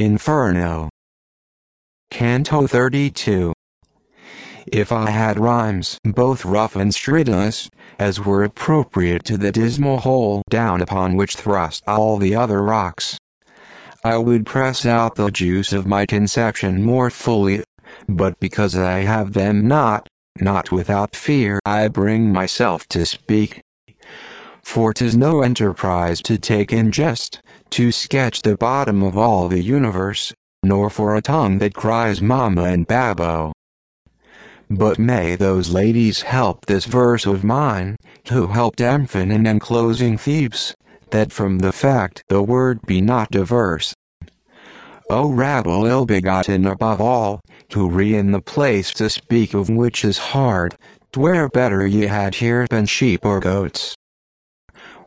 Inferno. Canto 32. If I had rhymes both rough and stridulous, as were appropriate to the dismal hole down upon which thrust all the other rocks, I would press out the juice of my conception more fully, but because I have them not, not without fear I bring myself to speak. For 'tis no enterprise to take in jest, to sketch the bottom of all the universe, nor for a tongue that cries Mama and Babbo. But may those ladies help this verse of mine, who helped Amphion in enclosing Thebes, that from the fact the word be not diverse. O rabble ill-begotten above all, who re in the place to speak of which is hard, twere better ye had here been sheep or goats.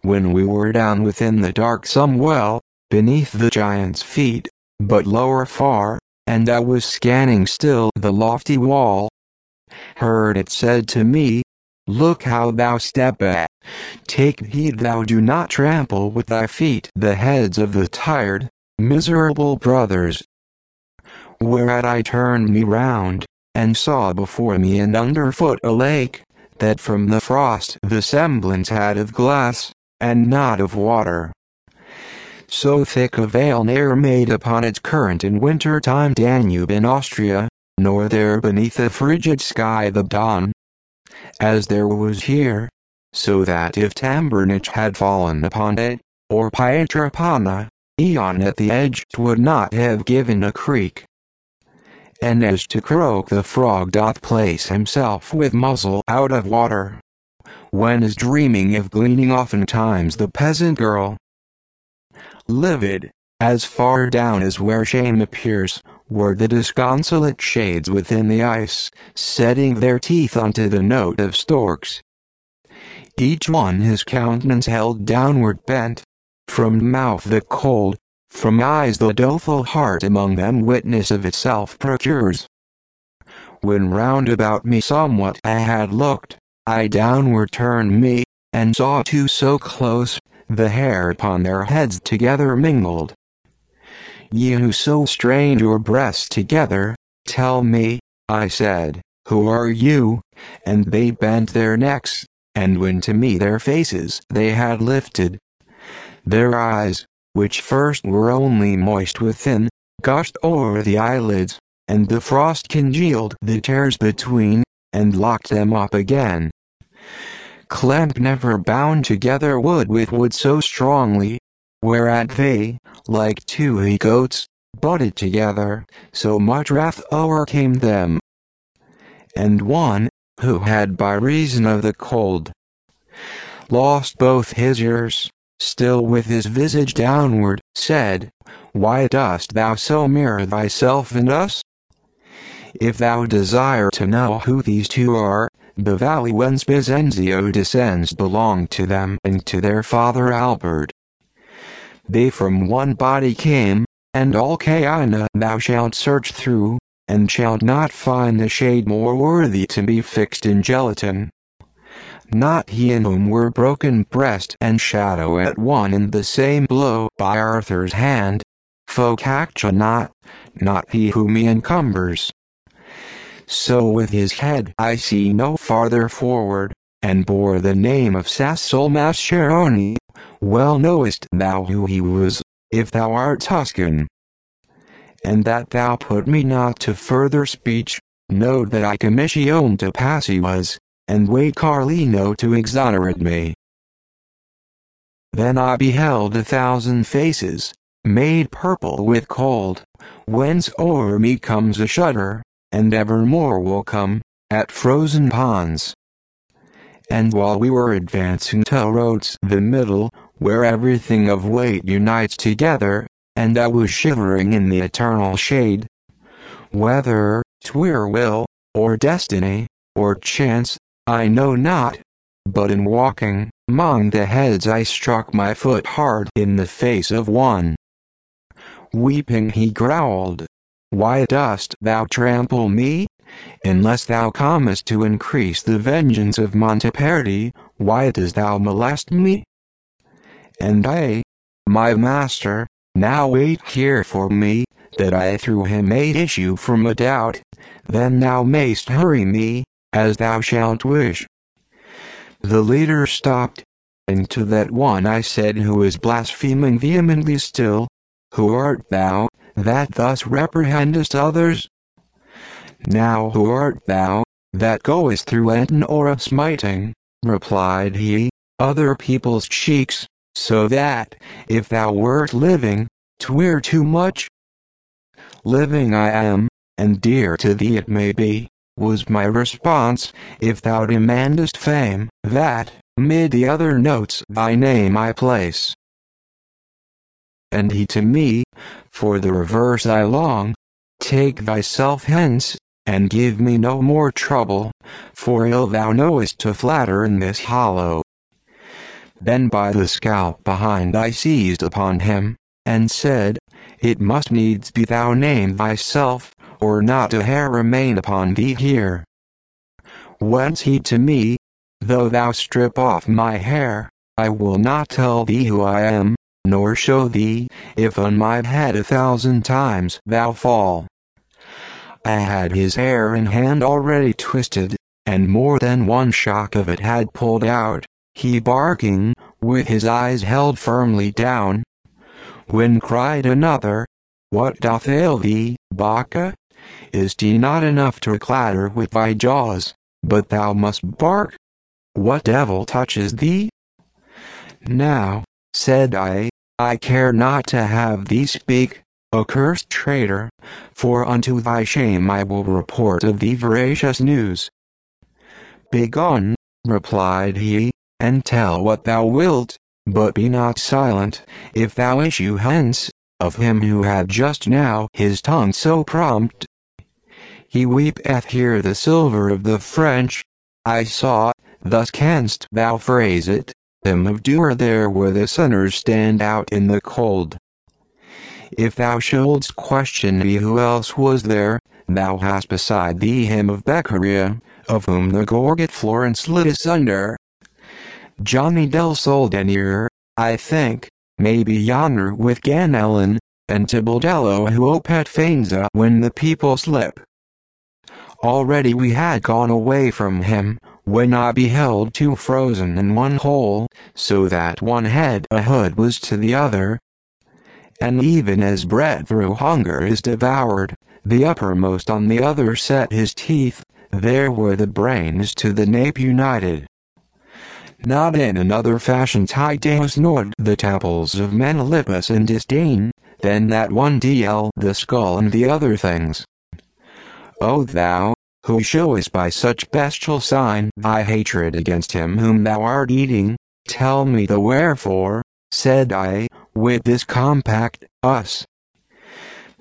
When we were down within the dark some well, beneath the giant's feet, but lower far, and I was scanning still the lofty wall. Heard it said to me, Look how thou step at. Take heed thou do not trample with thy feet the heads of the tired, miserable brothers. Whereat I turned me round, and saw before me and underfoot a lake, that from the frost the semblance had of glass, and not of water. So thick a veil ne'er made upon its current in winter time Danube in Austria, nor there beneath the frigid sky the Don. as there was here, so that if Tambernich had fallen upon it, or Pietrapana, Eon at the edge would not have given a creak. And as to croak the frog doth place himself with muzzle out of water, when is dreaming of gleaning oftentimes the peasant girl, livid, as far down as where shame appears, were the disconsolate shades within the ice, setting their teeth unto the note of storks. Each one his countenance held downward bent, from mouth the cold, from eyes the doleful heart among them witness of itself procures. When round about me somewhat I had looked, I downward turned me, and saw two so close, the hair upon their heads together mingled. Ye who so strained your breasts together, tell me, I said, who are you? And they bent their necks, and when to me their faces they had lifted, their eyes, which first were only moist within, gushed o'er the eyelids, and the frost congealed the tears between, and locked them up again. Clamp never bound together wood with wood so strongly, whereat they, like two he-goats, butted together, so much wrath o'ercame them. And one, who had by reason of the cold, lost both his ears, still with his visage downward, said, Why dost thou so mirror thyself and us? If thou desire to know who these two are, the valley whence Bisenzio descends belonged to them and to their father Albert. They from one body came, and all Caina thou shalt search through, and shalt not find a shade more worthy to be fixed in gelatin. Not he in whom were broken breast and shadow at one and the same blow by Arthur's hand, Focaccia not, not he whom he encumbers. So with his head I see no farther forward, and bore the name of Sassol Mascheroni. Well knowest thou who he was, if thou art Tuscan. And that thou put me not to further speech, know that I Camicion de' Pazzi he was, and wait Carlino to exonerate me. Then I beheld a thousand faces, made purple with cold, whence o'er me comes a shudder, and evermore will come, at frozen ponds. And while we were advancing towards the middle, where everything of weight unites together, and I was shivering in the eternal shade, whether twere will, or destiny, or chance, I know not. But in walking, among the heads I struck my foot hard in the face of one. Weeping he growled, why dost thou trample me? Unless thou comest to increase the vengeance of Montaperti, why dost thou molest me? And I, my master, now wait here for me, that I through him may issue from a doubt, then thou mayst hurry me, as thou shalt wish. The leader stopped, and to that one I said who was blaspheming vehemently still, Who art thou, that thus reprehendest others? Now who art thou, that goest through Antenora smiting, replied he, other people's cheeks, so that, if thou wert living, twere too much? Living I am, and dear to thee it may be, was my response, if thou demandest fame, that, mid the other notes thy name I place. And he to me, for the reverse I long, take thyself hence, and give me no more trouble, for ill thou knowest to flatter in this hollow. Then by the scalp behind I seized upon him, and said, It must needs be thou name thyself, or not a hair remain upon thee here. Whence he to me, Though thou strip off my hair, I will not tell thee who I am, nor show thee, if on my head a thousand times thou fall. I had his hair in hand already twisted, and more than one shock of it had pulled out, he barking, with his eyes held firmly down. When cried another, What doth ail thee, Bocca? Is t not enough to clatter with thy jaws, but thou must bark? What devil touches thee? Now, said I, I care not to have thee speak, accursed traitor, for unto thy shame I will report of thee veracious news. Begone, replied he, and tell what thou wilt, but be not silent, if thou issue hence, of him who had just now his tongue so prompt. He weepeth here the silver of the French. I saw, thus canst thou phrase it, him of Duera there where the sinners stand out in the cold. If thou shouldst question me who else was there, thou hast beside thee him of Beccaria, of whom the gorget Florence lit asunder. Gianni del Soldanier, I think, maybe yonder with Ganelon, and Tebaldello who opet Faenza when the people slip. Already we had gone away from him, when I beheld two frozen in one hole, so that one head a hood was to the other, and even as bread through hunger is devoured, the uppermost on the other set his teeth, there were the brains to the nape united. Not in another fashion Tydeus nor the temples of Menalippus in disdain, than that one dl the skull and the other things. O thou, who showest by such bestial sign thy hatred against him whom thou art eating, tell me the wherefore, said I, with this compact, us.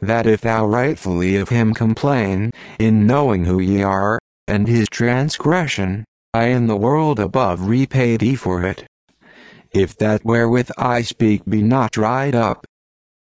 That if thou rightfully of him complain, in knowing who ye are, and his transgression, I in the world above repay thee for it. If that wherewith I speak be not dried up,